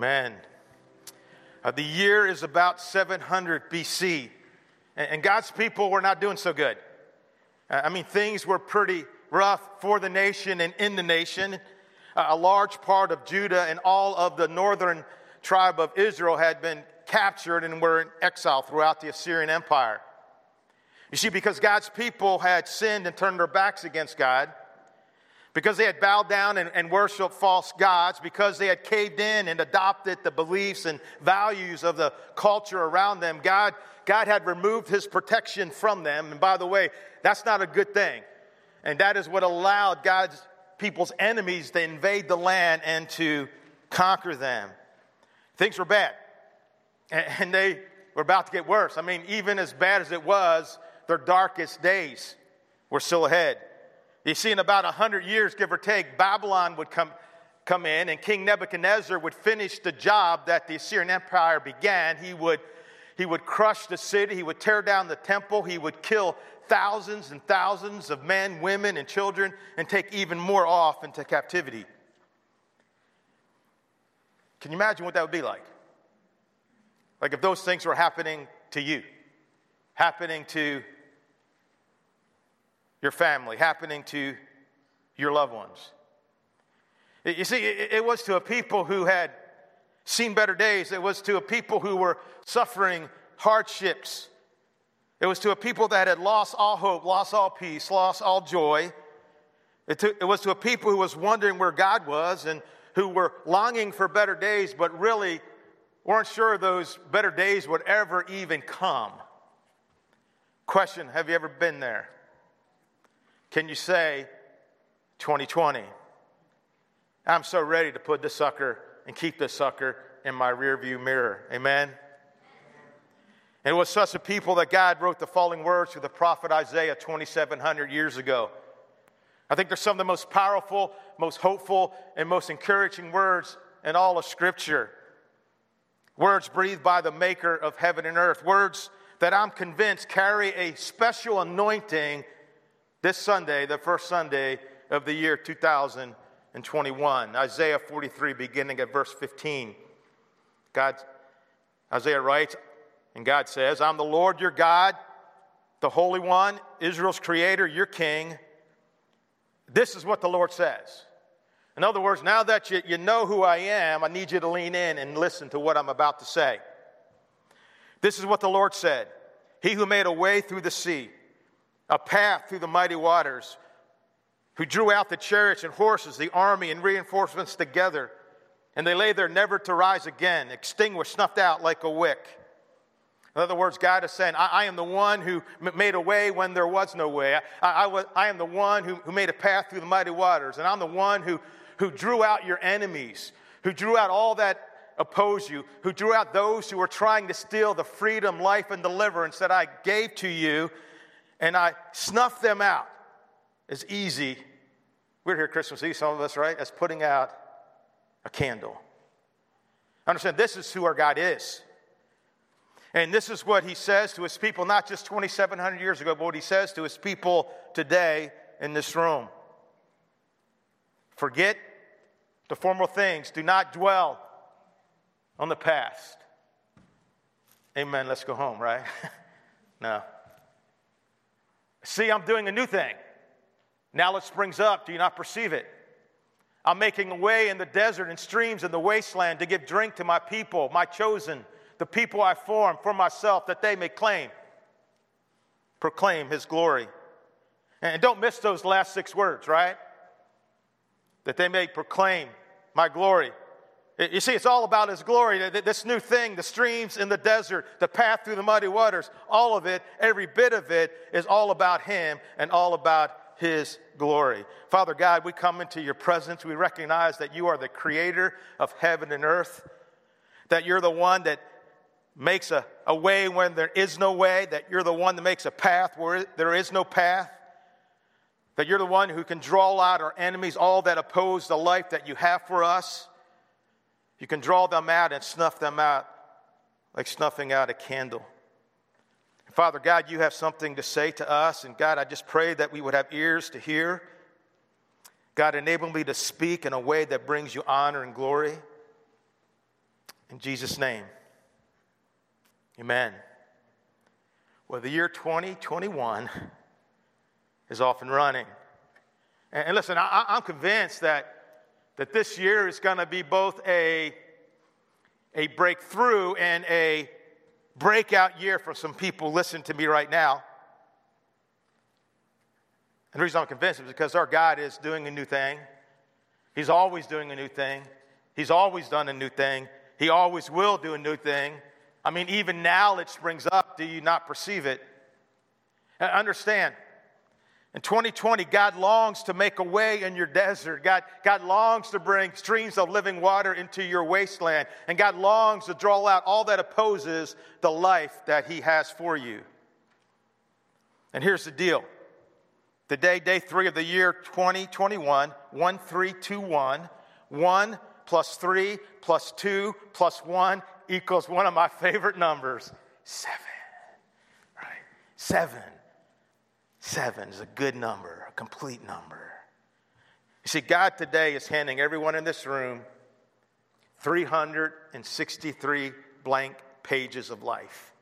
Amen. Uh, the year is about 700 BC, and, and, God's people were not doing so good. Uh, I mean, things were pretty rough for the nation and in the nation. Uh, a large part of Judah and all of the northern tribe of Israel had been captured and were in exile throughout the Assyrian Empire. You see, because God's people had sinned and turned their backs against God, because they had bowed down and, and, worshiped false gods, because they had caved in and adopted the beliefs and values of the culture around them, God, God had removed his protection from them. And by the way, that's not a good thing. And that is what allowed God's people's enemies to invade the land and to conquer them. Things were bad. And they were about to get worse. I mean, even as bad as it was, their darkest days were still ahead. You see, in about 100 years, give or take, Babylon would come, come in, and King Nebuchadnezzar would finish the job that the Assyrian Empire began. He would, he would crush the city, he would tear down the temple, he would kill thousands and thousands of men, women, and children, and take even more off into captivity. Can you imagine what that would be like? Like if those things were happening to you, happening to your family, happening to your loved ones. You see, it was to a people who had seen better days, it was to a people who were suffering hardships. It was to a people that had lost all hope, lost all peace, lost all joy. It, was to a people who was wondering where God was and who were longing for better days, but really weren't sure those better days would ever even come. Question Have you ever been there? Can you say 2020? I'm so ready to put this sucker and keep this sucker in my rearview mirror. Amen? And it was such a people that God wrote the following words through the prophet Isaiah 2,700 years ago. I think they're some of the most powerful, most hopeful, and most encouraging words in all of Scripture. Words breathed by the maker of heaven and earth. Words that I'm convinced carry a special anointing this Sunday, the first Sunday of the year 2021. Isaiah 43, beginning at verse 15. God, Isaiah writes, and God says, I'm the Lord your God, the Holy One, Israel's creator, your king. This is what the Lord says. In other words, now that you, you know who I am, I need you to lean in and listen to what I'm about to say. This is what the Lord said He who made a way through the sea a path through the mighty waters, who drew out the chariots and horses, the army and reinforcements together, and they lay there never to rise again, extinguished, snuffed out like a wick. In other words, God is saying, I, I am the one who made a way when there was no way. I, I, was, I am the one who, who made a path through the mighty waters, and I'm the one who, who drew out your enemies, who drew out all that oppose you, who drew out those who were trying to steal the freedom, life, and deliverance that I gave to you and I snuff them out as easy. We're here Christmas Eve, some of us, right? As putting out a candle. Understand, this is who our God is. And this is what he says to his people, not just 2,700 years ago, but what he says to his people today in this room. Forget the formal things, do not dwell on the past. Amen. Let's go home, right? no. See, I'm doing a new thing. Now it springs up. Do you not perceive it? I'm making a way in the desert and streams in the wasteland to give drink to my people, my chosen, the people I form for myself, that they may claim, proclaim his glory. And don't miss those last six words, right? That they may proclaim my glory. You see, it's all about His glory. This new thing, the streams in the desert, the path through the muddy waters, all of it, every bit of it, is all about Him and all about His glory. Father God, we come into your presence. We recognize that you are the creator of heaven and earth, that you're the one that makes a, a way when there is no way, that you're the one that makes a path where there is no path, that you're the one who can draw out our enemies, all that oppose the life that you have for us. You can draw them out and snuff them out like snuffing out a candle. Father God, you have something to say to us. And God, I just pray that we would have ears to hear. God, enable me to speak in a way that brings you honor and glory. In Jesus' name, amen. Well, the year 2021 is off and running. And, listen, I, I'm convinced that, that this year is going to be both a, a breakthrough and a breakout year for some people. Listen to me right now. And the reason I'm convinced is because our God is doing a new thing. He's always doing a new thing. He's always done a new thing. He always will do a new thing. I mean, even now it springs up. Do you not perceive it? Understand, in 2020, God longs to make a way in your desert. God, God longs to bring streams of living water into your wasteland. And God longs to draw out all that opposes the life that He has for you. And here's the deal Today, day three of the year 2021, 1321, 1 plus 3 plus 2 plus 1 equals one of my favorite numbers, 7. Right? 7. 7 is a good number, a complete number. You see, God today is handing everyone in this room 363 blank pages of life.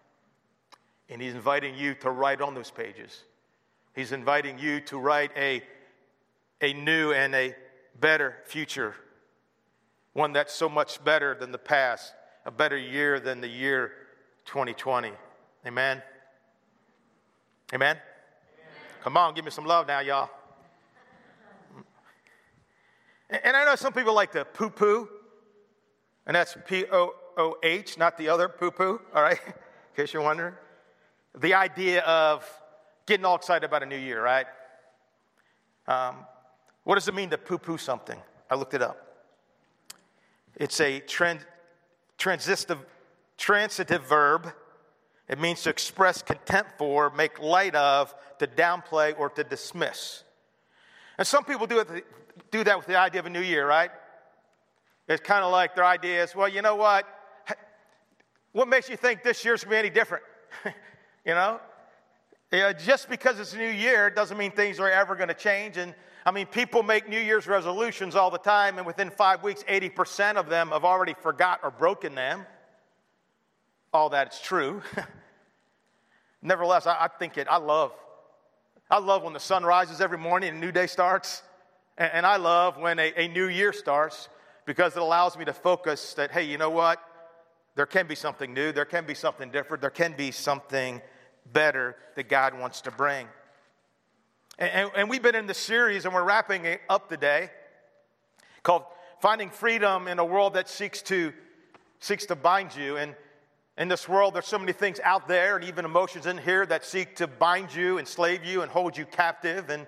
And He's inviting you to write on those pages. He's inviting you to write a, a new and a better future, one that's so much better than the past, a better year than the year 2020. Amen? Amen? Come on, give me some love now, y'all. And I know some people like to poo poo, and that's P O O H, not the other poo poo, all right? In case you're wondering. The idea of getting all excited about a new year, right? Um, what does it mean to poo poo something? I looked it up. It's a trans- transitive, transitive verb. It means to express contempt for, make light of, to downplay, or to dismiss. And some people do, it, do that with the idea of a new year, right? It's kind of like their idea is, well, you know what? What makes you think this year's going to be any different? you know? Yeah, just because it's a new year doesn't mean things are ever going to change. And I mean, people make New Year's resolutions all the time, and within five weeks, 80% of them have already forgot or broken them. All that's true. Nevertheless, I, I, think it, I love. I love when the sun rises every morning and a new day starts. And, and I love when a, a new year starts because it allows me to focus that, hey, you know what? There can be something new, there can be something different, there can be something better that God wants to bring. And, and, and we've been in the series, and we're wrapping it up today, called Finding Freedom in a World That Seeks to, seeks to Bind You. And in this world, there's so many things out there, and even emotions in here that seek to bind you, enslave you, and hold you captive. And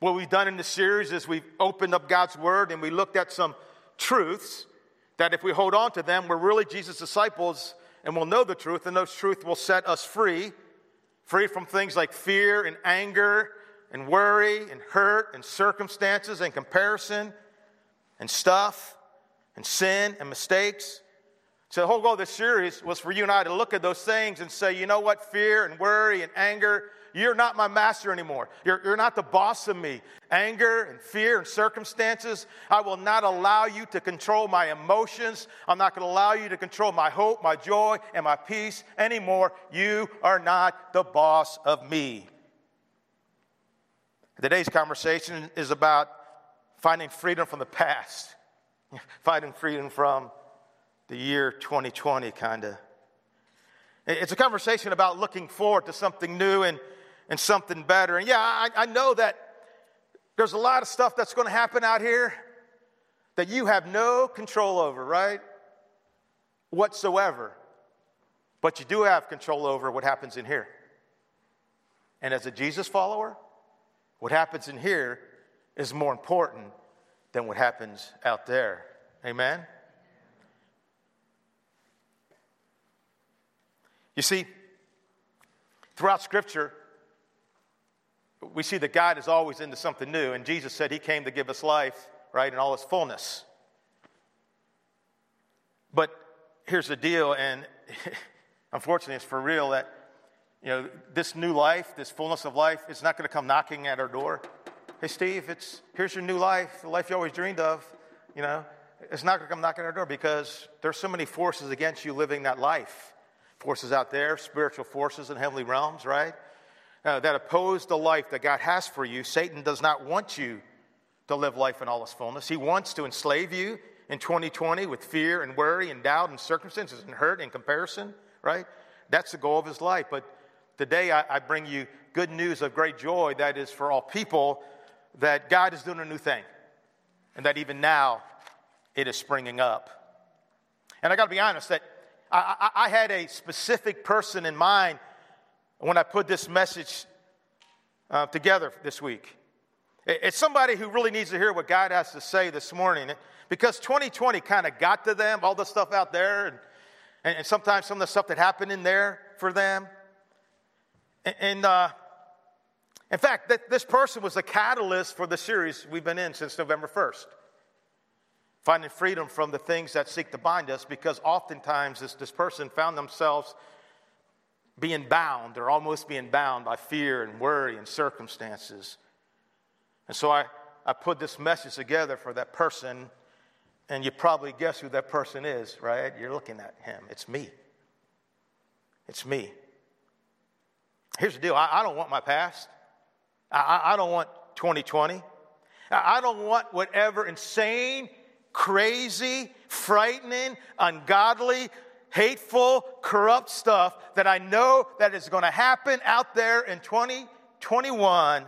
what we've done in this series is we've opened up God's Word and we looked at some truths that if we hold on to them, we're really Jesus' disciples and we'll know the truth, and those truths will set us free free from things like fear and anger and worry and hurt and circumstances and comparison and stuff and sin and mistakes. So, the whole goal of this series was for you and I to look at those things and say, you know what, fear and worry and anger, you're not my master anymore. You're, you're not the boss of me. Anger and fear and circumstances, I will not allow you to control my emotions. I'm not going to allow you to control my hope, my joy, and my peace anymore. You are not the boss of me. Today's conversation is about finding freedom from the past, finding freedom from the year 2020, kind of. It's a conversation about looking forward to something new and and something better. And yeah, I, I know that there's a lot of stuff that's going to happen out here that you have no control over, right? Whatsoever. But you do have control over what happens in here. And as a Jesus follower, what happens in here is more important than what happens out there. Amen? You see, throughout Scripture, we see that God is always into something new, and Jesus said he came to give us life, right, in all its fullness. But here's the deal, and unfortunately, it's for real that you know this new life, this fullness of life, is not going to come knocking at our door. Hey, Steve, it's here's your new life, the life you always dreamed of. You know, it's not going to come knocking at our door because there's so many forces against you living that life. Forces out there, spiritual forces in heavenly realms, right? Uh, that oppose the life that God has for you. Satan does not want you to live life in all its fullness. He wants to enslave you in 2020 with fear and worry and doubt and circumstances and hurt and comparison, right? That's the goal of his life. But today I, I bring you good news of great joy that is for all people that God is doing a new thing and that even now it is springing up. And I got to be honest that I, I, had a specific person in mind when I put this message uh, together this week. It's somebody who really needs to hear what God has to say this morning because 2020 kind of got to them, all the stuff out there, and, and, sometimes some of the stuff that happened in there for them. And, and uh, in fact, that this person was the catalyst for the series we've been in since November 1st. Finding freedom from the things that seek to bind us, because oftentimes this, this person found themselves being bound or almost being bound by fear and worry and circumstances. And so I, I put this message together for that person, and you probably guess who that person is, right? You're looking at him. It's me. It's me. Here's the deal I, I don't want my past. I, I don't want 2020. I don't want whatever insane, crazy, frightening, ungodly, hateful, corrupt stuff that I know that is going to happen out there in 2021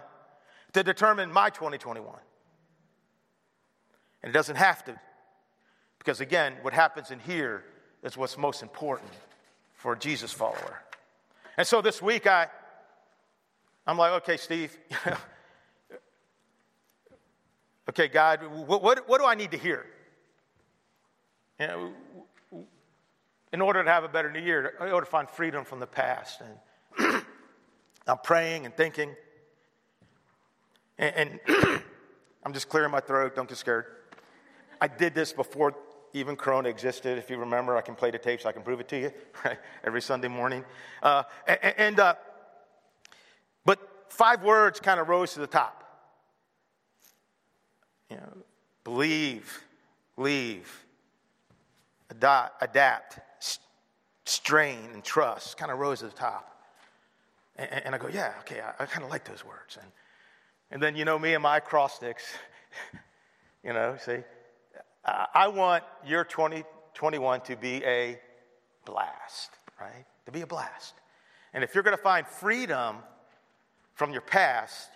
to determine my 2021. And it doesn't have to. Because again, what happens in here is what's most important for a Jesus follower. And so this week I I'm like, okay, Steve, okay, God, what, what, what, do I need to hear? You know, in order to have a better new year, in order to find freedom from the past. And I'm praying and thinking. And, and I'm just clearing my throat. Don't get scared. I did this before even Corona existed. If you remember, I can play the tapes. I can prove it to you right? every Sunday morning. Uh, and, and uh, five words kind of rose to the top. You know, believe, leave, adapt, strain, and trust kind of rose to the top. And, and I go, yeah, okay, I, I kind of like those words. And, and then, you know, me and my acrostics, you know, see, I want your 2021 to be a blast, right? To be a blast. And if you're going to find freedom from your past,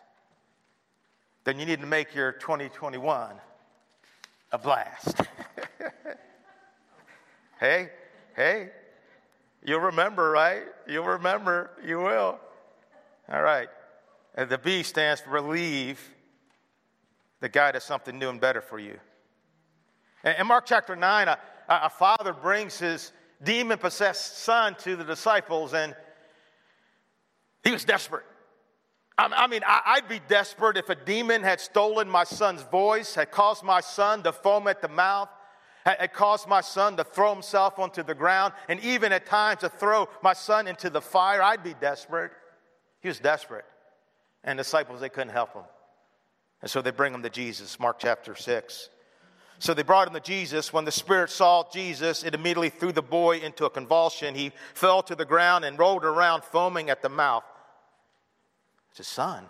then you need to make your 2021 a blast. hey, hey, you'll remember, right? You'll remember, you will. All right. And the B stands for believe that God has something new and better for you. In Mark chapter 9, a, a father brings his demon possessed son to the disciples, and he was desperate. I mean, I'd be desperate if a demon had stolen my son's voice, had caused my son to foam at the mouth, had caused my son to throw himself onto the ground, and even at times to throw my son into the fire. I'd be desperate. He was desperate. And disciples, they couldn't help him. And so they bring him to Jesus, Mark chapter 6. So they brought him to Jesus. When the Spirit saw Jesus, it immediately threw the boy into a convulsion. He fell to the ground and rolled around, foaming at the mouth. It's his son.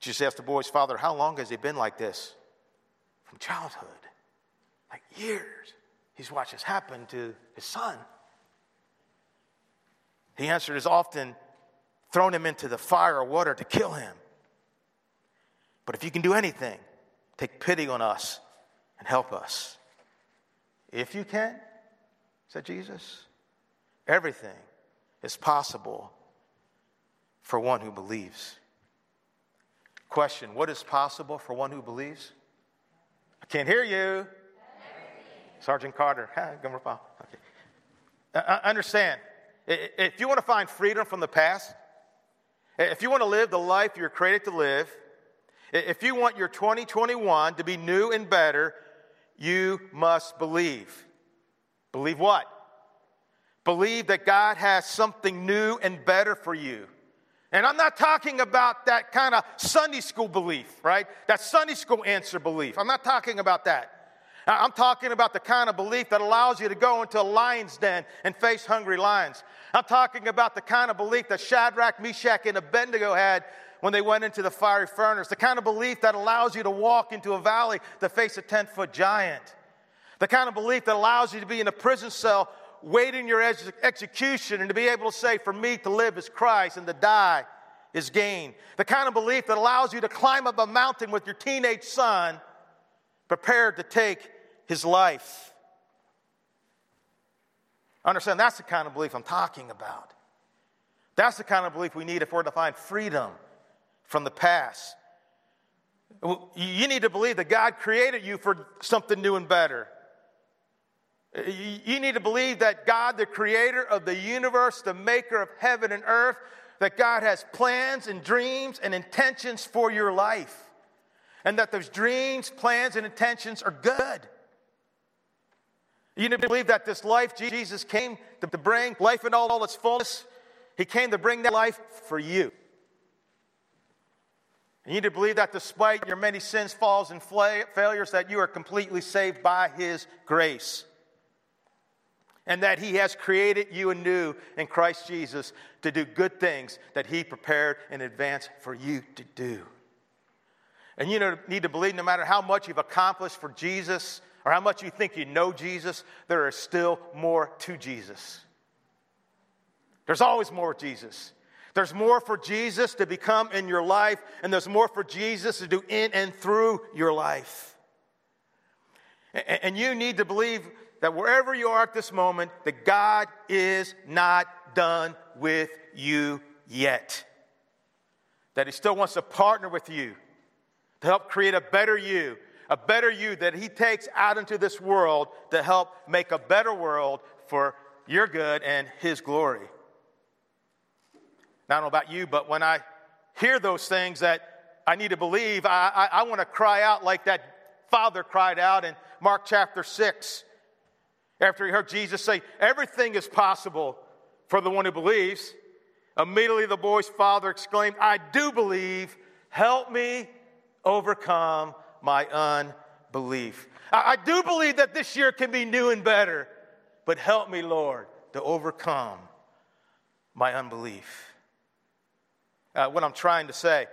Jesus asked the boy's father, How long has he been like this? From childhood. Like years. He's watched this happen to his son. He answered, As often thrown him into the fire or water to kill him. But if you can do anything, take pity on us and help us. If you can, said Jesus, everything is possible for one who believes. Question What is possible for one who believes? I can't hear you. Sergeant Carter. Gomer Pyle. Okay. Uh, uh, understand. If you want to find freedom from the past, if you want to live the life you're created to live, if you want your 2021 to be new and better, you must believe. Believe what? Believe that God has something new and better for you. And I'm not talking about that kind of Sunday school belief, right? That Sunday school answer belief. I'm not talking about that. I'm talking about the kind of belief that allows you to go into a lion's den and face hungry lions. I'm talking about the kind of belief that Shadrach, Meshach, and Abednego had when they went into the fiery furnace. The kind of belief that allows you to walk into a valley to face a 10 foot giant. The kind of belief that allows you to be in a prison cell waiting your ex- execution and to be able to say, For me to live is Christ and to die is gain. The kind of belief that allows you to climb up a mountain with your teenage son prepared to take his life. Understand, that's the kind of belief I'm talking about. That's the kind of belief we need if we're to find freedom from the past. You need to believe that God created you for something new and better. You need to believe that God, the creator of the universe, the maker of heaven and earth, that God has plans and dreams and intentions for your life. And that those dreams, plans, and intentions are good. You need to believe that this life Jesus came to bring, life in all, its fullness, He came to bring that life for you. You need to believe that despite your many sins, falls, and failures, that you are completely saved by His grace. And that He has created you anew in Christ Jesus to do good things that He prepared in advance for you to do. And you need to believe no matter how much you've accomplished for Jesus, or how much you think you know Jesus, there is still more to Jesus. There's always more Jesus. There's more for Jesus to become in your life, and there's more for Jesus to do in and through your life. And you need to believe that wherever you are at this moment, that God is not done with you yet. That He still wants to partner with you to help create a better you, a better you that He takes out into this world to help make a better world for your good and His glory. Now, I don't know about you, but when I hear those things that I need to believe, I, I, I want to cry out like that father cried out in Mark chapter 6 after he heard Jesus say, Everything is possible for the one who believes. Immediately the boy's father exclaimed, I do believe. Help me overcome my unbelief. I, I do believe that this year can be new and better, but help me, Lord, to overcome my unbelief. Uh, what I'm trying to say,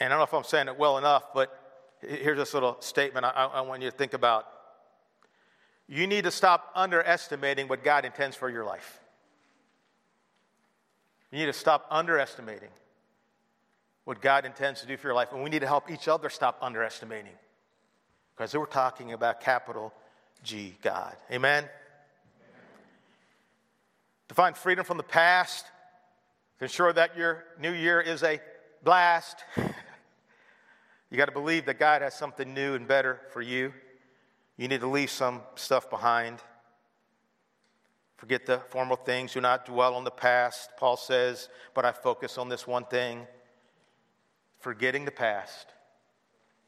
and I don't know if I'm saying it well enough, but here's this little statement I, I want you to think about. You need to stop underestimating what God intends for your life. You need to stop underestimating what God intends to do for your life. And we need to help each other stop underestimating. Because we're talking about capital G God. Amen? To find freedom from the past, to ensure that your new year is a blast, you got to believe that God has something new and better for you. You need to leave some stuff behind. Forget the formal things. Do not dwell on the past. Paul says, but I focus on this one thing forgetting the past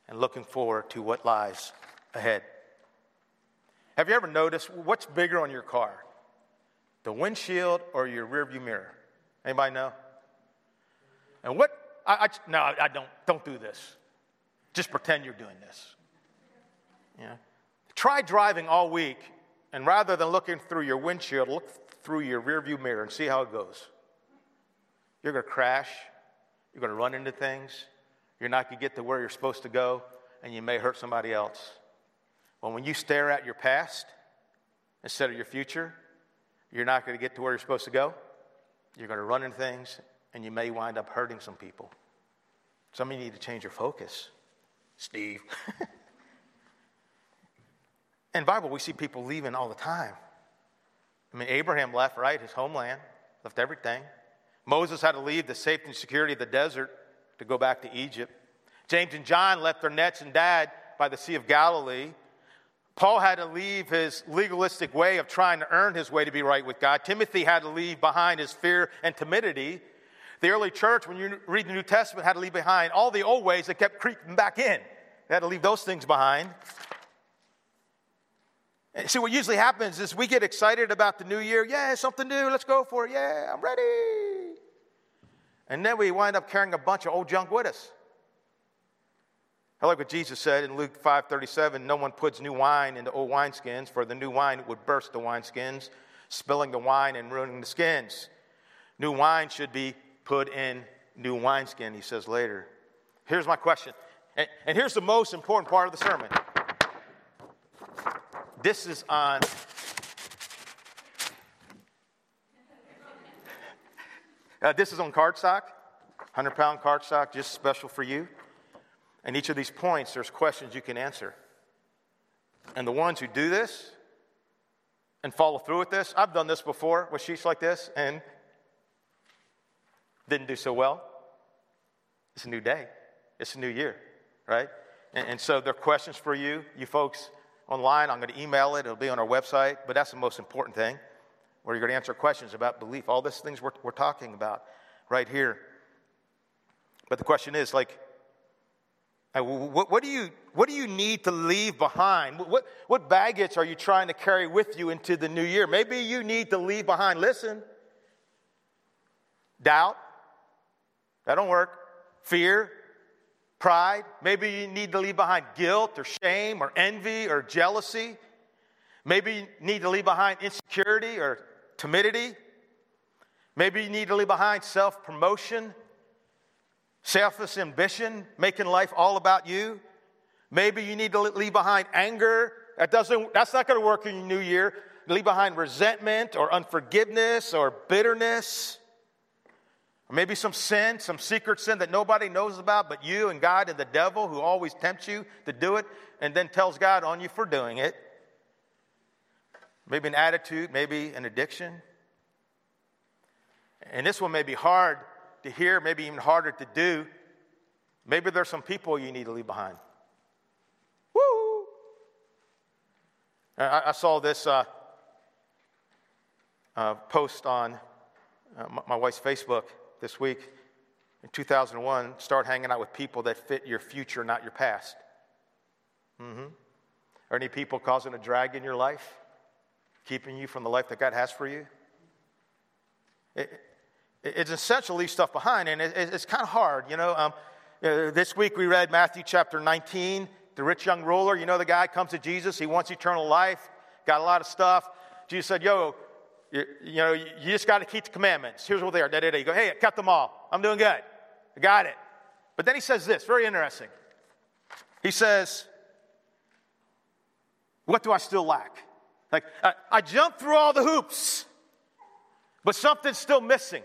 and looking forward to what lies ahead. Have you ever noticed what's bigger on your car? The windshield or your rearview mirror? Anybody know? And what I, I no, I don't don't do this. Just pretend you're doing this. Yeah. Try driving all week and rather than looking through your windshield, look through your rearview mirror and see how it goes. You're going to crash. You're going to run into things. You're not going to get to where you're supposed to go, and you may hurt somebody else. Well, when you stare at your past instead of your future, you're not going to get to where you're supposed to go. You're going to run into things, and you may wind up hurting some people. Some of you need to change your focus, Steve. In Bible, we see people leaving all the time. I mean, Abraham left, right, his homeland, left everything. Moses had to leave the safety and security of the desert to go back to Egypt. James and John left their nets and dad by the Sea of Galilee. Paul had to leave his legalistic way of trying to earn his way to be right with God. Timothy had to leave behind his fear and timidity. The early church, when you read the New Testament, had to leave behind all the old ways that kept creeping back in. They had to leave those things behind. And see, what usually happens is we get excited about the new year. Yeah, something new. Let's go for it. Yeah, I'm ready. And then we wind up carrying a bunch of old junk with us. I like what Jesus said in Luke 5:37, no one puts new wine into old wineskins, for the new wine would burst the wineskins, spilling the wine and ruining the skins. New wine should be put in new wineskin, he says later. Here's my question. And, and here's the most important part of the sermon. This is on uh, this is on cardstock, 100 pound cardstock, just special for you. And each of these points, there's questions you can answer. And the ones who do this and follow through with this, I've done this before with sheets like this and didn't do so well. It's a new day, it's a new year, right? And, and so there are questions for you, you folks online. I'm going to email it, it'll be on our website, but that's the most important thing where you're going to answer questions about belief. All these things we're, we're talking about right here. But the question is like, what, what, do you, what do you need to leave behind? What, what baggage are you trying to carry with you into the new year? Maybe you need to leave behind, listen, doubt. That don't work. Fear, pride. Maybe you need to leave behind guilt or shame or envy or jealousy. Maybe you need to leave behind insecurity or timidity. Maybe you need to leave behind self promotion selfish ambition, making life all about you. Maybe you need to leave behind anger. That doesn't, that's not going to work in your new year. Leave behind resentment or unforgiveness or bitterness. Or maybe some sin, some secret sin that nobody knows about but you and God and the devil who always tempts you to do it and then tells God on you for doing it. Maybe an attitude, maybe an addiction. And this one may be hard to hear, maybe even harder to do. Maybe there's some people you need to leave behind. Woo! I, I saw this uh, uh, post on uh, my, my wife's Facebook this week. In 2001, start hanging out with people that fit your future, not your past. Mm-hmm. Are any people causing a drag in your life, keeping you from the life that God has for you? It, it's essential to leave stuff behind, and it's kind of hard. You know, um, uh, this week we read Matthew chapter 19, the rich young ruler. You know, the guy comes to Jesus, he wants eternal life, got a lot of stuff. Jesus said, Yo, you, you know, you just got to keep the commandments. Here's what they are. Da, da, da. You go, Hey, I kept them all. I'm doing good. I got it. But then he says this, very interesting. He says, What do I still lack? Like, I, I jumped through all the hoops, but something's still missing.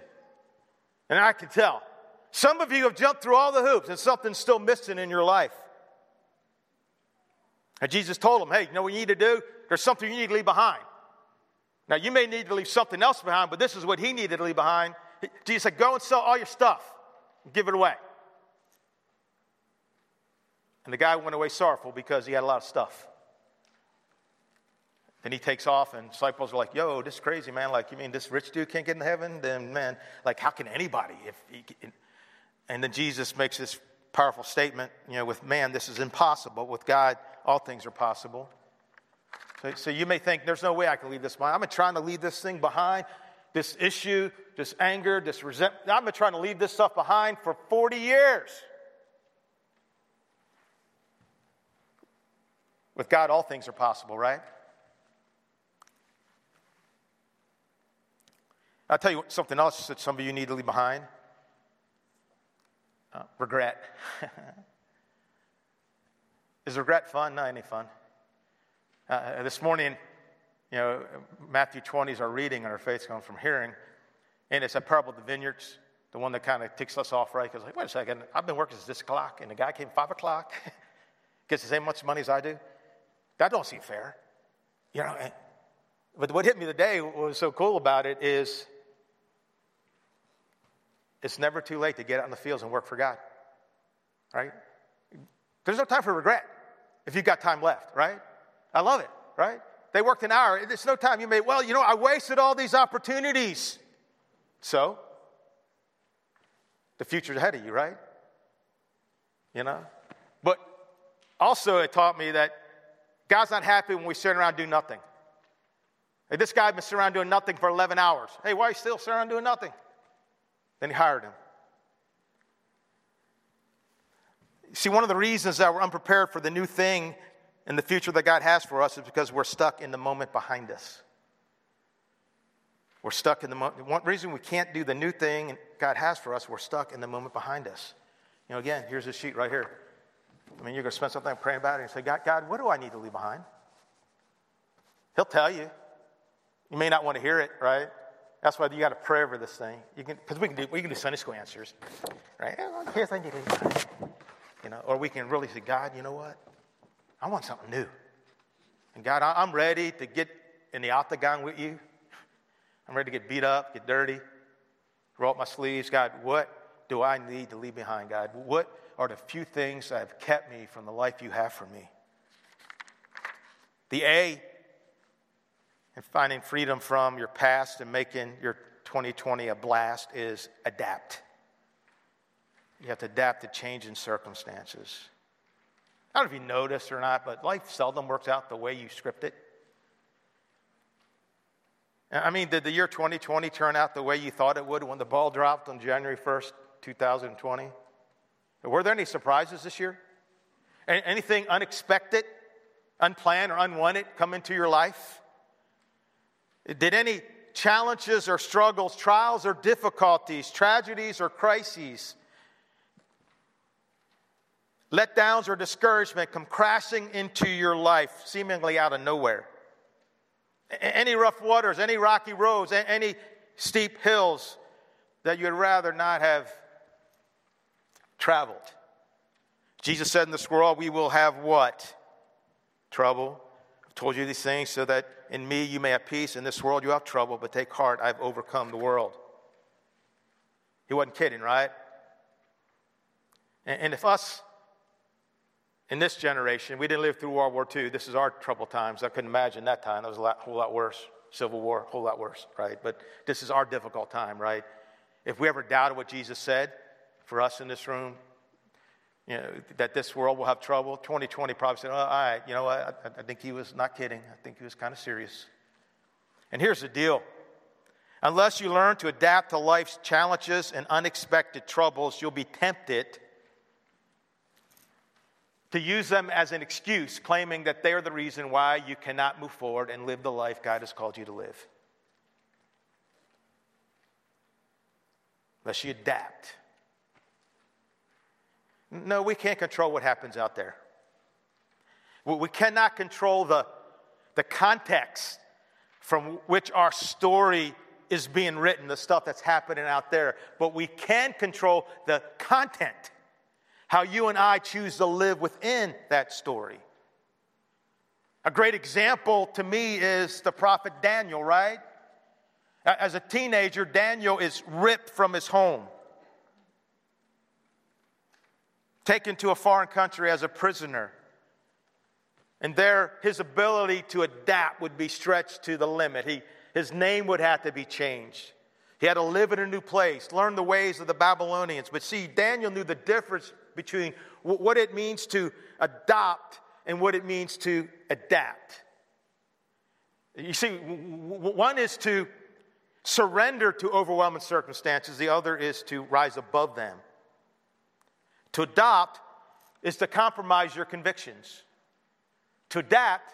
And I can tell. Some of you have jumped through all the hoops and something's still missing in your life. And Jesus told them, hey, you know what you need to do? There's something you need to leave behind. Now, you may need to leave something else behind, but this is what he needed to leave behind. Jesus said, go and sell all your stuff and give it away. And the guy went away sorrowful because he had a lot of stuff. Then he takes off, and disciples are like, "Yo, this is crazy, man! Like, you mean this rich dude can't get in heaven? Then, man, like, how can anybody? If can? and then Jesus makes this powerful statement, you know, with man, this is impossible. With God, all things are possible. So, so you may think, there's no way I can leave this behind. I've been trying to leave this thing behind, this issue, this anger, this resentment. I've been trying to leave this stuff behind for 40 years. With God, all things are possible, right? I'll tell you something else that some of you need to leave behind uh, regret. Is regret fun? Not any fun. Uh, this morning, you know, Matthew 20 is our reading, and our faith's going from hearing. And it's a parable of the vineyards, the one that kind of ticks us off, right? Because, like, wait a second, I've been working since this o'clock, and the guy came 5 o'clock, gets the same much money as I do. That don't seem fair. You know, but what hit me today, what was so cool about it is it's never too late to get out in the fields and work for God, right? There's no time for regret if you've got time left, right? I love it, right? They worked an hour. There's no time. You may, well, you know, I wasted all these opportunities. So, the future's ahead of you, right? You know? But also, it taught me that God's not happy when we sit around and do nothing. Hey, this guy been sitting around doing nothing for 11 hours. Hey, why are you still sitting around doing nothing? Then he hired him. See, one of the reasons that we're unprepared for the new thing in the future that God has for us is because we're stuck in the moment behind us. We're stuck in the moment. One reason we can't do the new thing God has for us, we're stuck in the moment behind us. You know, again, here's a sheet right here. I mean, you're going to spend some time praying about it and say, God, God, what do I need to leave behind? He'll tell you. You may not want to hear it, right? That's why you got to pray over this thing. You can, because we can do we can do Sunday school answers, right? Here's I need. You know, or we can really say, God, you know what? I want something new. And God, I'm ready to get in the octagon with you. I'm ready to get beat up, get dirty, roll up my sleeves. God, what do I need to leave behind, God? What are the few things that have kept me from the life you have for me? The A in finding freedom from your past and making your 2020 a blast is adapt. You have to adapt to changing circumstances. I don't know if you noticed or not, but life seldom works out the way you script it. I mean, did the year 2020 turn out the way you thought it would when the ball dropped on January 1st, 2020? Were there any surprises this year? Anything unexpected, unplanned, or unwanted come into your life? Did any challenges or struggles, trials or difficulties, tragedies or crises, letdowns or discouragement come crashing into your life seemingly out of nowhere? Any rough waters, any rocky roads, any steep hills that you'd rather not have traveled. Jesus said in the scroll, We will have what? Trouble. Told you these things so that in me you may have peace. In this world you have trouble, but take heart, I've overcome the world. He wasn't kidding, right? And if us in this generation, we didn't live through World War II. This is our troubled times. I couldn't imagine that time. That was a lot, whole lot worse. Civil War, a whole lot worse, right? But this is our difficult time, right? If we ever doubted what Jesus said for us in this room, you know, that this world will have trouble, 2020 probably said, oh, all right, you know? I, I think he was not kidding. I think he was kind of serious. And here's the deal unless you learn to adapt to life's challenges and unexpected troubles, you'll be tempted to use them as an excuse, claiming that they're the reason why you cannot move forward and live the life God has called you to live. Unless you adapt. No, we can't control what happens out there. We cannot control the, the context from which our story is being written, the stuff that's happening out there, but we can control the content how you and I choose to live within that story. A great example to me is the prophet Daniel, right? As a teenager, Daniel is ripped from his home, taken to a foreign country as a prisoner. And there, his ability to adapt would be stretched to the limit. He, his name would have to be changed. He had to live in a new place, learn the ways of the Babylonians. But see, Daniel knew the difference between what it means to adopt and what it means to adapt. You see, one is to surrender to overwhelming circumstances, the other is to rise above them. To adopt is to compromise your convictions. To adapt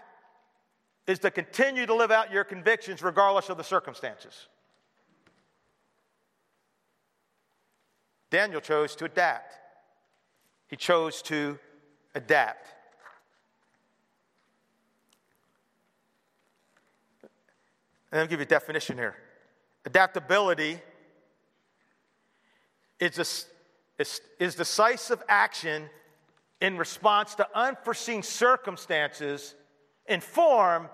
is to continue to live out your convictions regardless of the circumstances. Daniel chose to adapt. He chose to adapt. And I'll give you a definition here. Adaptability is, a, is, is decisive action in response to unforeseen circumstances informed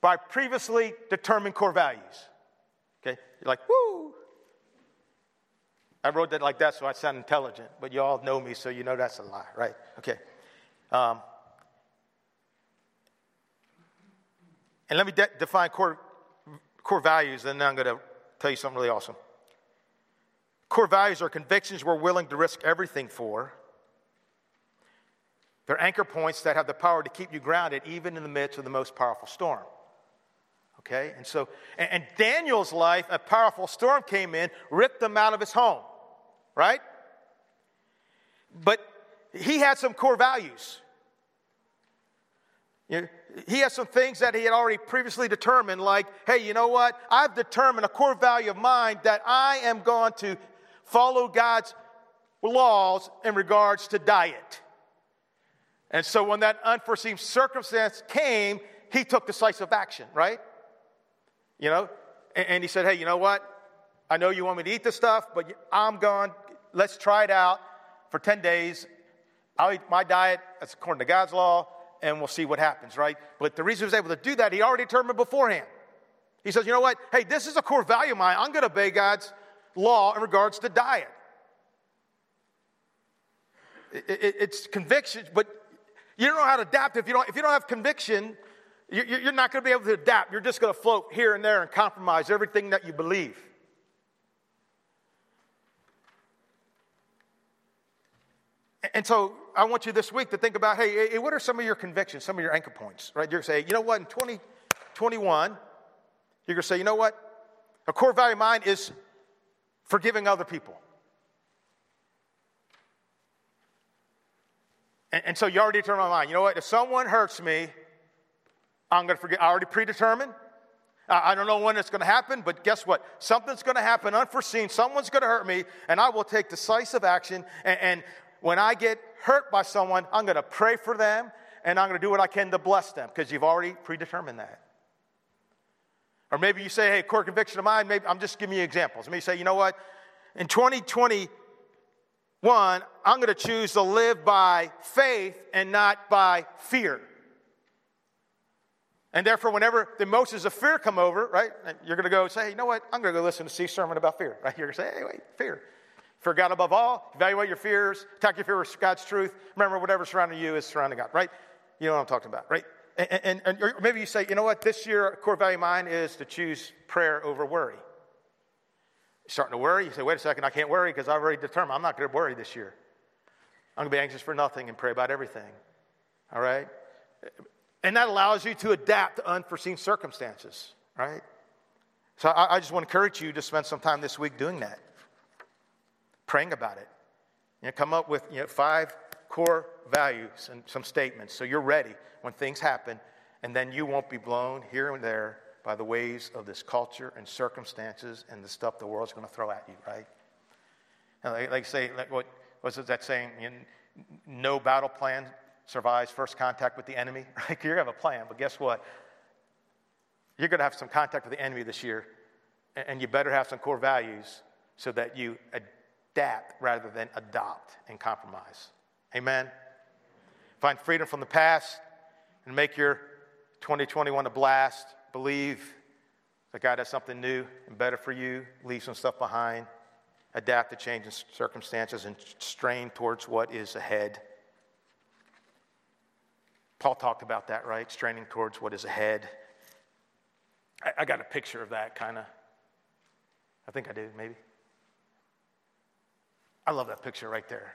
by previously determined core values. Okay? You're like, woo, I wrote that like that so I sound intelligent, but you all know me, so you know that's a lie, right? Okay. Um, and let me de- define core, core values, and then I'm going to tell you something really awesome. Core values are convictions we're willing to risk everything for. They're anchor points that have the power to keep you grounded even in the midst of the most powerful storm. Okay? And so, and, and Daniel's life, a powerful storm came in, ripped him out of his home right? But he had some core values. You know, he has some things that he had already previously determined, like, hey, you know what? I've determined a core value of mine that I am going to follow God's laws in regards to diet. And so when that unforeseen circumstance came, he took decisive action, right? You know, and, and he said, hey, you know what? I know you want me to eat this stuff, but I'm gone. Let's try it out for 10 days. I'll eat my diet, that's according to God's law, and we'll see what happens, right? But the reason he was able to do that, he already determined beforehand. He says, you know what? Hey, this is a core value of mine. I'm going to obey God's law in regards to diet. It, it, it's conviction, but you don't know how to adapt if you don't, if you don't have conviction. You're not going to be able to adapt. You're just going to float here and there and compromise everything that you believe. And so I want you this week to think about hey, what are some of your convictions, some of your anchor points, right? You're going to say, you know what, in 2021, you're going to say, you know what? A core value of mine is forgiving other people. And, and so you already determined my mind. You know what? If someone hurts me, I'm going to forget. I already predetermined. I don't know when it's going to happen, but guess what? Something's going to happen unforeseen. Someone's going to hurt me, and I will take decisive action. And, and when I get hurt by someone, I'm going to pray for them, and I'm going to do what I can to bless them because you've already predetermined that. Or maybe you say, hey, core conviction of mine, maybe I'm just giving you examples. Maybe you say, you know what? In 2021, I'm going to choose to live by faith and not by fear. And therefore, whenever the emotions of fear come over, right, you're going to go say, hey, you know what? I'm going to go listen to Steve's sermon about fear. Right? You're going to say, hey, wait, fear. Fear God above all. Evaluate your fears. Attack your fear with God's truth. Remember, whatever surrounding you is surrounding God, right? You know what I'm talking about, right? And, and, and maybe you say, you know what? This year, core value of mine is to choose prayer over worry. You're starting to worry. You say, wait a second, I can't worry because I've already determined I'm not going to worry this year. I'm going to be anxious for nothing and pray about everything. All right? And that allows you to adapt to unforeseen circumstances, right? So I, I, just want to encourage you to spend some time this week doing that, praying about it. You know, come up with you know, five core values and some statements so you're ready when things happen, and then you won't be blown here and there by the waves of this culture and circumstances and the stuff the world's going to throw at you, right? like, like say, like what was that saying? You know, no battle plan survives first contact with the enemy, right? You're going to have a plan, but guess what? You're going to have some contact with the enemy this year, and you better have some core values so that you adapt rather than adopt and compromise. Amen? Find freedom from the past and make your 2021 a blast. Believe that God has something new and better for you. Leave some stuff behind. Adapt to changing circumstances and strain towards what is ahead. Paul talked about that, right? Straining towards what is ahead. I, I got a picture of that kind of. I think I do, maybe. I love that picture right there.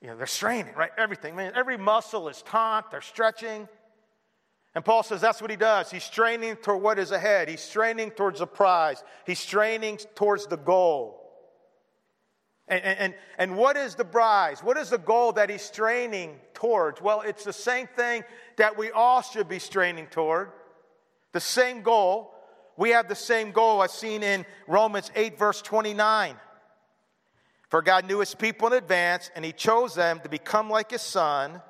You know, they're straining, right? Everything, man. Every muscle is taut, they're stretching. And Paul says that's what he does. He's straining toward what is ahead. He's straining towards the prize. He's straining towards the goal. And, and, and what is the prize? What is the goal that he's straining towards? Well, it's the same thing that we all should be straining toward. The same goal. We have the same goal as seen in Romans 8, verse 29. For God knew his people in advance, and he chose them to become like his son.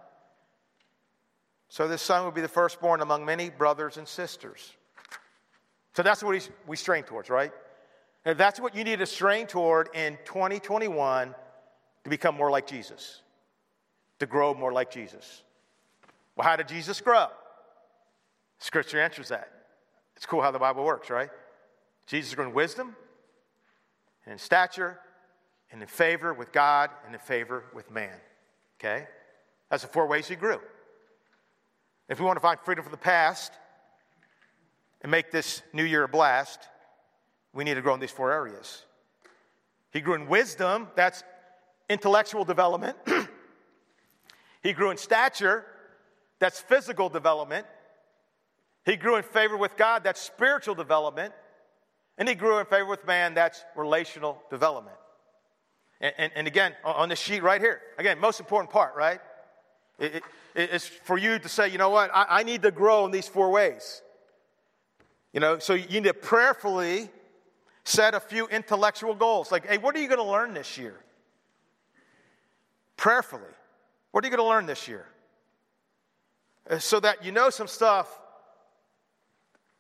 So this son would be the firstborn among many brothers and sisters. So that's what we strain towards, right? And that's what you need to strain toward in 2021 to become more like Jesus, to grow more like Jesus. Well, how did Jesus grow? Scripture answers that. It's cool how the Bible works, right? Jesus grew in wisdom and in stature and in favor with God and in favor with man. Okay? That's the four ways he grew. If we want to find freedom from the past and make this new year a blast, we need to grow in these four areas. He grew in wisdom, that's intellectual development. he grew in stature, that's physical development. He grew in favor with God, that's spiritual development. And he grew in favor with man, that's relational development. And, and, and again, on the sheet right here, again, most important part, right? It, it, it's for you to say, you know what, I, I need to grow in these four ways. You know, so you need to prayerfully set a few intellectual goals. Like, hey, what are you going to learn this year? Prayerfully. What are you going to learn this year? Uh, so that you know some stuff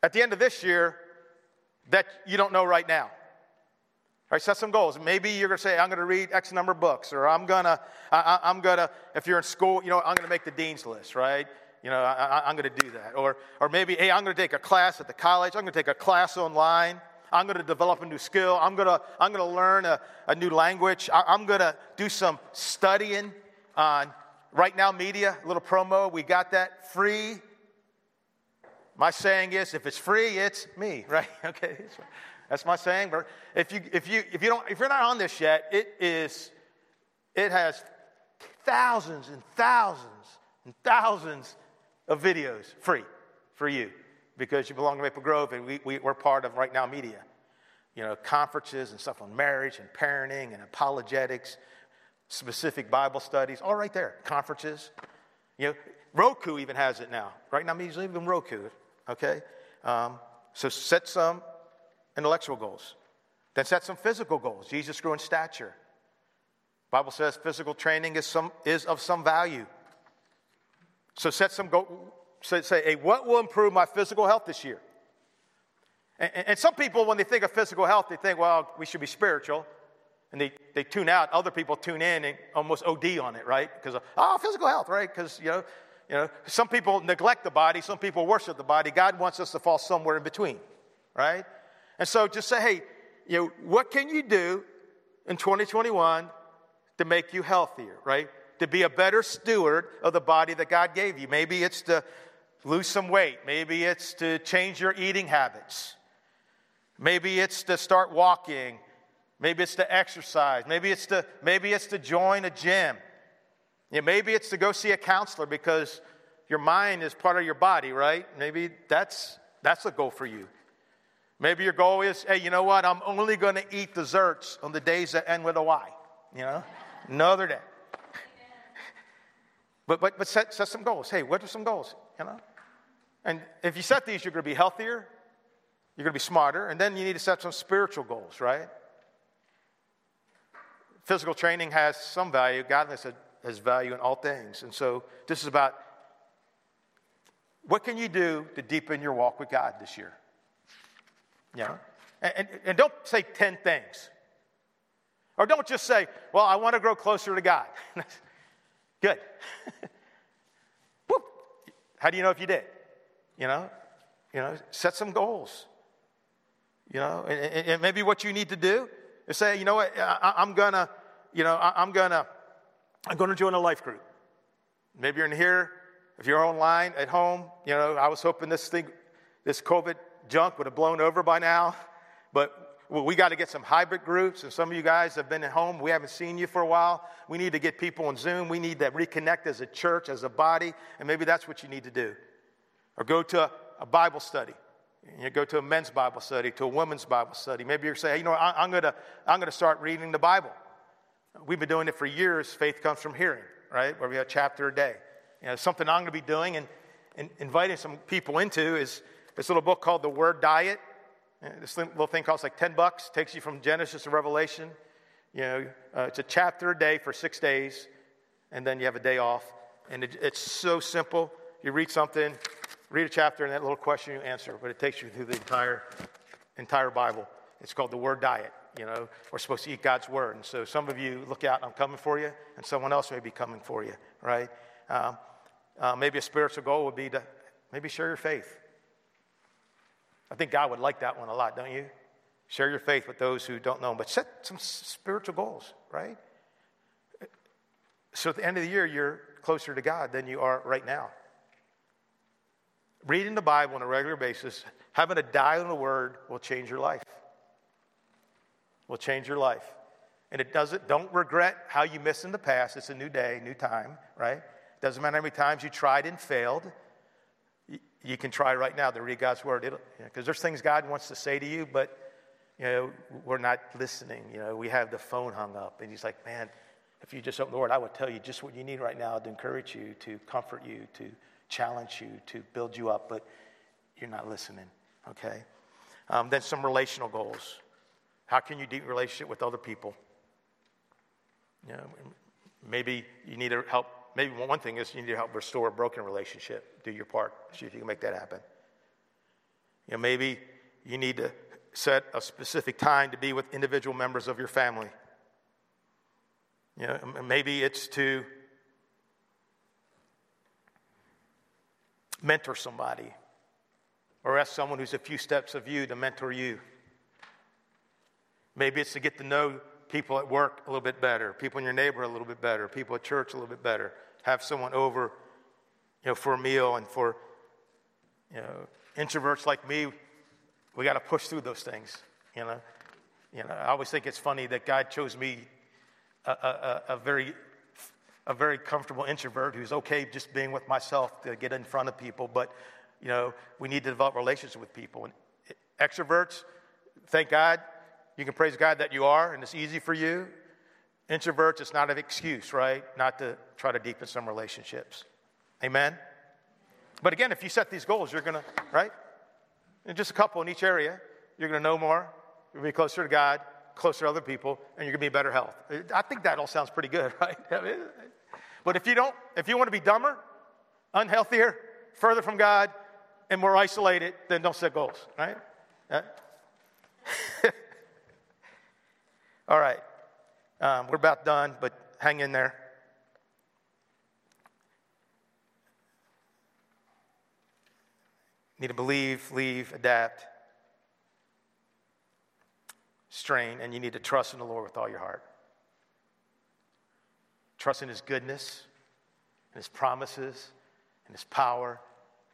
at the end of this year that you don't know right now. Right, set some goals. Maybe you're going to say, I'm going to read X number of books, or I'm going to, I, am going to, if you're in school, you know, I'm going to make the dean's list, right? You know, I, am going to do that. Or, or maybe, hey, I'm going to take a class at the college. I'm going to take a class online. I'm going to develop a new skill. I'm going to, I'm going to learn a, a new language. I, I'm going to do some studying on Right Now Media, little promo. We got that free. My saying is, if it's free, it's me, right? Okay. That's my saying. But if you, if you, if you don't, if you're not on this yet, it is, it has thousands and thousands and thousands of videos free for you because you belong to Maple Grove and we, we, we're part of Right Now Media. You know, conferences and stuff on marriage and parenting and apologetics, specific Bible studies, all right there. Conferences. You know, Roku even has it now. Right now, Media's even Roku. Okay? Um, so set some intellectual goals. Then set some physical goals. Jesus grew in stature. Bible says physical training is, some, is of some value. So set some goals. Say, say, hey, what will improve my physical health this year? And, and some people, when they think of physical health, they think, well, we should be spiritual. And they, they tune out. Other people tune in and almost OD on it, right? Because, oh, physical health, right? Because, you know, you know, some people neglect the body, some people worship the body. God wants us to fall somewhere in between, right? And so just say, hey, you know, what can you do in 2021 to make you healthier, right? To be a better steward of the body that God gave you. Maybe it's to lose some weight. Maybe it's to change your eating habits. Maybe it's to start walking. Maybe it's to exercise. Maybe it's to, maybe it's to join a gym. Yeah, maybe it's to go see a counselor because your mind is part of your body, right? Maybe that's, that's a goal for you. Maybe your goal is, hey, you know what? I'm only going to eat desserts on the days that end with a Y. You know, another day. but but but set, set some goals. Hey, what are some goals? You know, and if you set these, you're going to be healthier. You're going to be smarter, and then you need to set some spiritual goals, right? Physical training has some value. Godliness has value in all things, and so this is about what can you do to deepen your walk with God this year. Know? And, and, and don't say 10 things. Or don't just say, well, I want to grow closer to God. Good. How do you know if you did? You know, you know, set some goals. You know, and, and maybe what you need to do is say, you know what, I, am gonna, you know, I, I'm gonna, I'm gonna join a life group. Maybe you're in here. If you're online at home, you know, I was hoping this thing, this COVID junk would have blown over by now. But we got to get some hybrid groups. And some of you guys have been at home. We haven't seen you for a while. We need to get people on Zoom. We need to reconnect as a church, as a body. And maybe that's what you need to do. Or go to a, Bible study. You go to a men's Bible study, to a women's Bible study. Maybe you're saying, hey, you know, I, I'm going to I'm going to start reading the Bible. We've been doing it for years. Faith comes from hearing, right? Where we have a chapter a day. You know, something I'm going to be doing and, and inviting some people into is this little book called The Word Diet. This little thing costs like 10 bucks, takes you from Genesis to Revelation. You know, uh, it's a chapter a day for six days, and then you have a day off. And it, it's so simple. You read something, read a chapter, and that little question you answer, but it takes you through the entire, entire Bible. It's called the Word Diet. You know, we're supposed to eat God's Word. And so some of you look out, I'm coming for you, and someone else may be coming for you, right? Um, uh, maybe a spiritual goal would be to maybe share your faith. I think God would like that one a lot, don't you? Share your faith with those who don't know, Him, but set some spiritual goals, right? So at the end of the year, you're closer to God than you are right now. Reading the Bible on a regular basis, having a diet on the Word will change your life. Will change your life. And it doesn't, don't regret how you missed in the past. It's a new day, new time, right? Doesn't matter how many times you tried and failed you can try right now to read God's word because there's things God wants to say to you, but you know, we're not listening. You know, we have the phone hung up. And he's like, man, if you just open the word, I would tell you just what you need right now to encourage you, to comfort you, to challenge you, to build you up, but you're not listening, okay? Um, then some relational goals. How can you deep relationship with other people? You know, maybe you need to help. Maybe one thing is you need to help restore a broken relationship. Do your part. See if you can make that happen. You know, maybe you need to set a specific time to be with individual members of your family. You know, maybe it's to mentor somebody or ask someone who's a few steps of you to mentor you. Maybe it's to get to know people at work a little bit better, people in your neighborhood a little bit better, people at church a little bit better. Have someone over, you know, for a meal and for, you know, introverts like me, we got to push through those things, you know. You know, I always think it's funny that God chose me, a, a, a very a very comfortable introvert who's okay just being with myself to get in front of people, but you know, we need to develop relationships with people. And extroverts, thank God, you can praise God that you are, and it's easy for you. Introverts, it's not an excuse, right? Not to try to deepen some relationships. Amen? But again, if you set these goals, you're going to, right? And just a couple in each area, you're going to know more, you're going to be closer to God, closer to other people, and you're going to be in better health. I think that all sounds pretty good, right? but if you don't, if you want to be dumber, unhealthier, further from God, and more isolated, then don't set goals, right? All right. Um, we're about done, but hang in there. Need to believe, leave, adapt, strain, and you need to trust in the Lord with all your heart. Trust in His goodness, and His promises, and His power,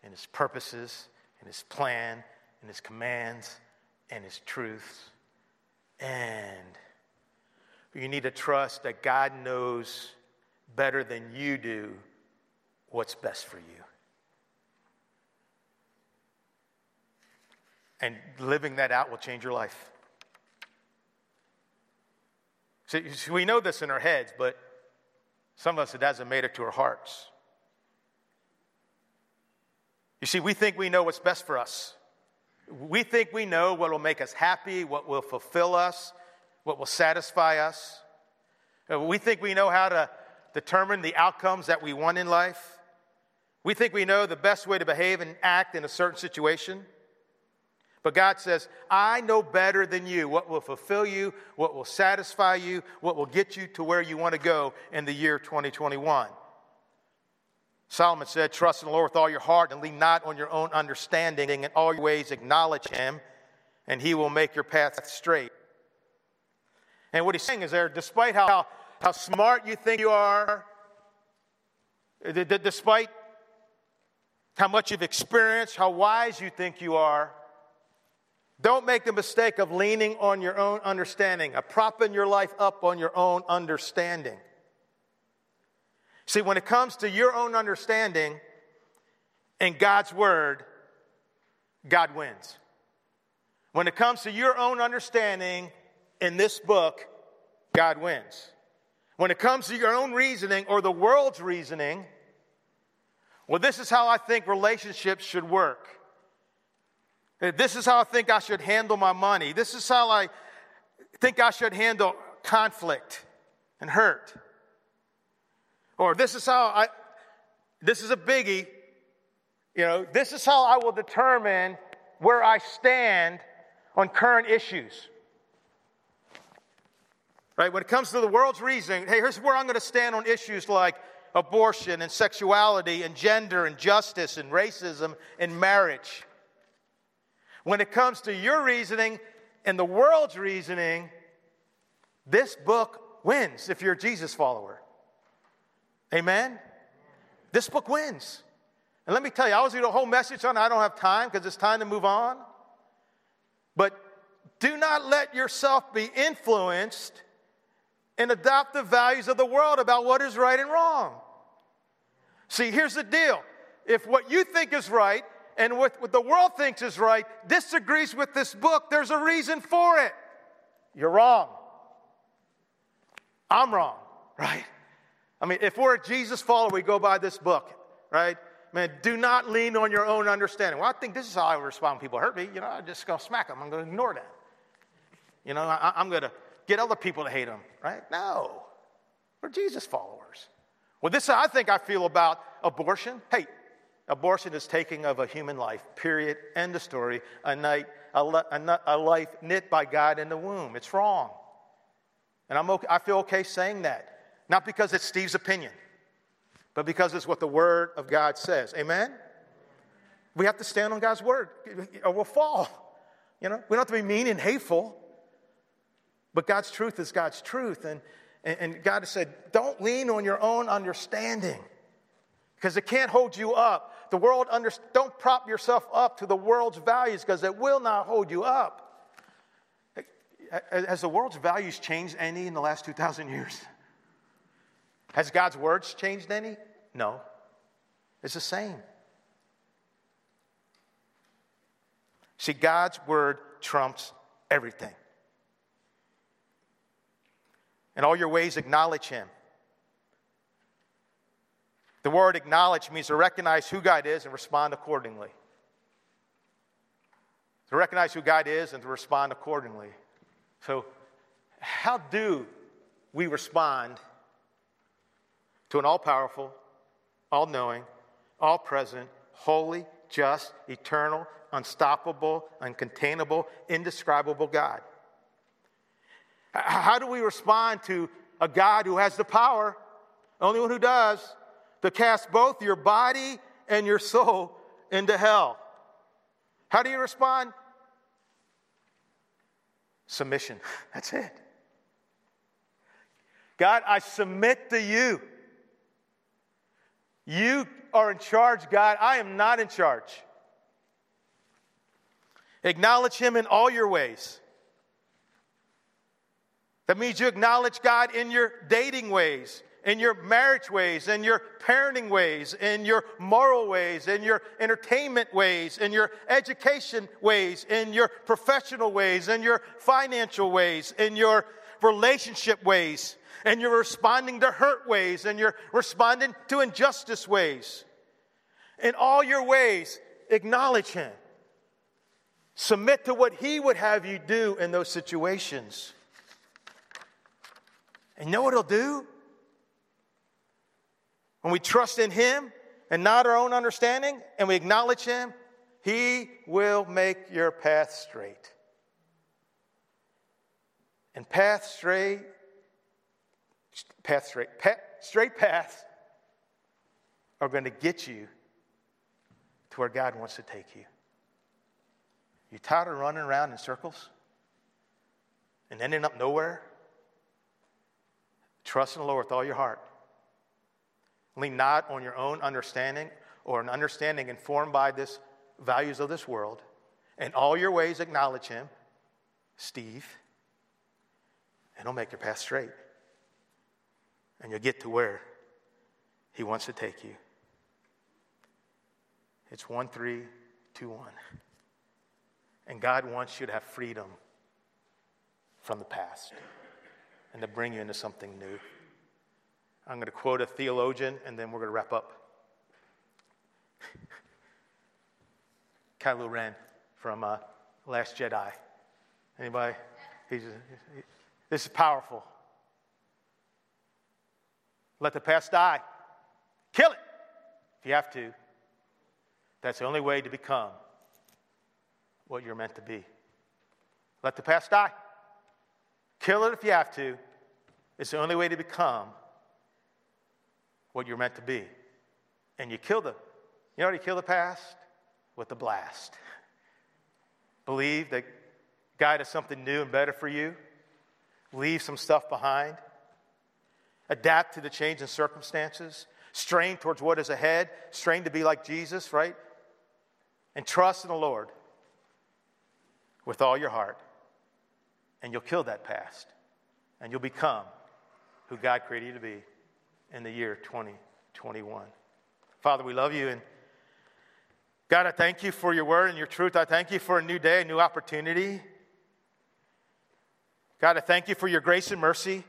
and His purposes, and His plan, and His commands, and His truths. And you need to trust that God knows better than you do what's best for you. And living that out will change your life. See, we know this in our heads, but some of us, it hasn't made it to our hearts. You see, we think we know what's best for us. We think we know what will make us happy, what will fulfill us, what will satisfy us. Uh, we think we know how to determine the outcomes that we want in life. We think we know the best way to behave and act in a certain situation. But God says, I know better than you what will fulfill you, what will satisfy you, what will get you to where you want to go in the year 2021. Solomon said, Trust in the Lord with all your heart and lean not on your own understanding. And in all your ways, acknowledge him, and he will make your path straight. And what he's saying is there, despite how, how smart you think you are, despite how much you've experienced, how wise you think you are, don't make the mistake of leaning on your own understanding, of propping your life up on your own understanding. See, when it comes to your own understanding and God's word, God wins. When it comes to your own understanding in this book, God wins. When it comes to your own reasoning or the world's reasoning, well, this is how I think relationships should work. This is how I think I should handle my money. This is how I think I should handle conflict and hurt. Or this is how I, this is a biggie, you know, this is how I will determine where I stand on current issues. Right? When it comes to the world's reasoning, hey, here's where I'm going to stand on issues like abortion and sexuality and gender and justice and racism and marriage. When it comes to your reasoning and the world's reasoning, this book wins if you're a Jesus follower. Amen? This book wins. And let me tell you, I was going to do a whole message on it. I don't have time because it's time to move on. But do not let yourself be influenced and adopt the values of the world about what is right and wrong. See, here's the deal if what you think is right and what, what the world thinks is right disagrees with this book, there's a reason for it. You're wrong. I'm wrong, right? I mean, if we're a Jesus follower, we go by this book, right? Man, do not lean on your own understanding. Well, I think this is how I respond when people hurt me. You know, I'm just to smack them. I'm going to ignore that. You know, I, I'm going to get other people to hate them, right? No. We're Jesus followers. Well, this I think I feel about abortion. Hey, abortion is taking of a human life, period. End of story. A, night, a, a, a life knit by God in the womb. It's wrong. And I'm okay, I feel okay saying that. Not because it's Steve's opinion but because it's what the Word of God says. Amen? We have to stand on God's Word or we'll fall. You know, we don't have to be mean and hateful, but God's truth is God's truth. And, and, God has said, don't lean on your own understanding because it can't hold you up. The world, under, don't prop yourself up to the world's values because it will not hold you up. Has the world's values changed any in the last 2,000 years? Has God's words changed any? No. It's the same. See, God's word trumps everything. In all your ways, acknowledge Him. The word acknowledge means to recognize who God is and respond accordingly. To recognize who God is and to respond accordingly. So, how do we respond to an all powerful, all knowing, all present, holy, just, eternal, unstoppable, uncontainable, indescribable God. How do we respond to a God who has the power, only one who does, to cast both your body and your soul into hell? How do you respond? Submission. That's it. God, I submit to you. You are in charge, God. I am not in charge. Acknowledge Him in all your ways. That means you acknowledge God in your dating ways, in your marriage ways, in your parenting ways, in your moral ways, in your entertainment ways, in your education ways, in your professional ways, in your financial ways, in your relationship ways and you're responding to hurt ways, and you're responding to injustice ways. In all your ways, acknowledge Him. Submit to what He would have you do in those situations. And you know what He'll do? When we trust in Him and not our own understanding, and we acknowledge Him, He will make your path straight. And path straight path straight, path, straight paths are going to get you to where God wants to take you. You tired of running around in circles and ending up nowhere? Trust in the Lord with all your heart. Lean not on your own understanding or an understanding informed by this values of this world. In all your ways acknowledge him, Steve, and he'll make your path straight and you'll get to where He wants to take you. It's 1 3 2 1. And God wants you to have freedom from the past and to bring you into something new. I'm going to quote a theologian and then we're going to wrap up. Kylo Ren from uh, Last Jedi. Anybody? He's, he, this is powerful. Let the past die. Kill it if you have to. That's the only way to become what you're meant to be. Let the past die. Kill it if you have to. It's the only way to become what you're meant to be. And you kill the, you know how you kill the past? With the blast. Believe that God has something new and better for you. Leave some stuff behind adapt to the change in circumstances, strain towards what is ahead, strain to be like Jesus, right? And trust in the Lord with all your heart. And you'll kill that past. And you'll become who God created you to be in the year 2021. Father, we love you and God, I thank you for your word and your truth. I thank you for a new day, a new opportunity. God, I thank you for your grace and mercy.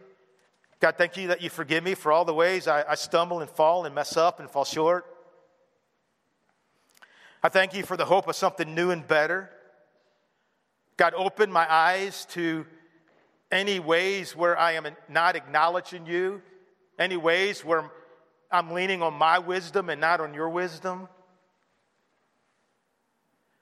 God, thank you that you forgive me for all the ways I, I stumble and fall and mess up and fall short. I thank you for the hope of something new and better. God, open my eyes to any ways where I am not acknowledging you, any ways where I'm leaning on my wisdom and not on your wisdom.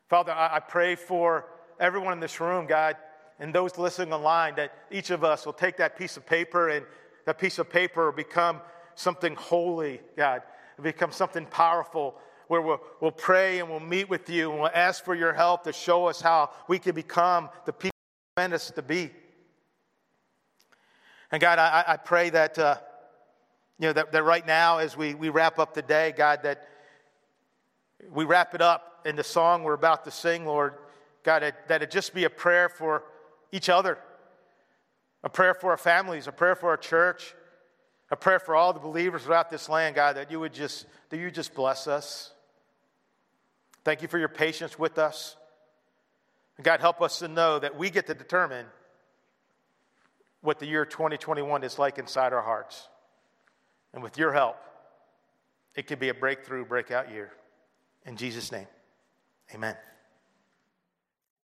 Father, I, pray for everyone in this room, God, and those listening online, that each of us will take that piece of paper and that piece of paper will become something holy, God, become something powerful where we'll, we'll pray and we'll meet with you and we'll ask for your help to show us how we can become the people you meant us to be. And God, I, I pray that, uh, you know, that, that right now as we, we wrap up the day, God, that we wrap it up in the song we're about to sing, Lord, God, that, that it just be a prayer for each other, a prayer for our families, a prayer for our church, a prayer for all the believers throughout this land, God, that you would just, that you just bless us. Thank you for your patience with us. And God, help us to know that we get to determine what the year 2021 is like inside our hearts. And with your help, it could be a breakthrough, breakout year. In Jesus' name, amen.